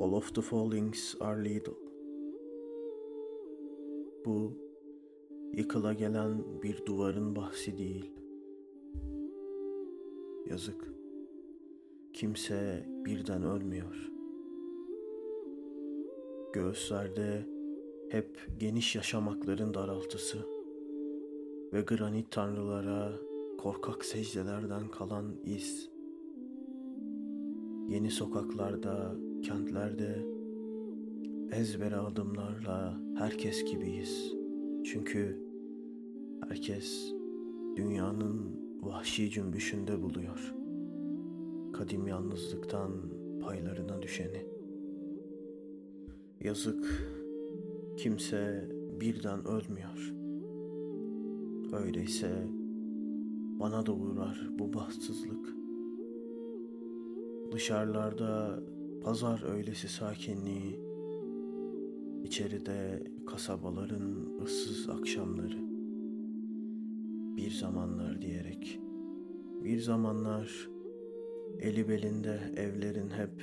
All of the fallings are little. Bu yıkıla gelen bir duvarın bahsi değil. Yazık. Kimse birden ölmüyor. Göğüslerde hep geniş yaşamakların daraltısı ve granit tanrılara korkak secdelerden kalan iz. Yeni sokaklarda, kentlerde ezbere adımlarla herkes gibiyiz. Çünkü herkes dünyanın vahşi cümbüşünde buluyor. Kadim yalnızlıktan paylarına düşeni. Yazık kimse birden ölmüyor. Öyleyse bana da uğrar bu bahtsızlık. Dışarılarda pazar öylesi sakinliği, içeride kasabaların ıssız akşamları. Bir zamanlar diyerek, bir zamanlar eli belinde evlerin hep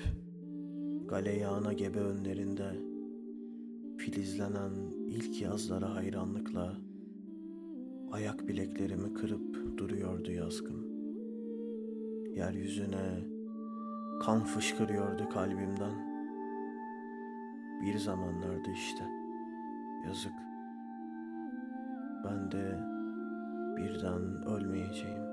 galeyana gebe önlerinde filizlenen ilk yazlara hayranlıkla ayak bileklerimi kırıp duruyordu yazgım. Yeryüzüne kan fışkırıyordu kalbimden. Bir zamanlardı işte. Yazık. Ben de birden ölmeyeceğim.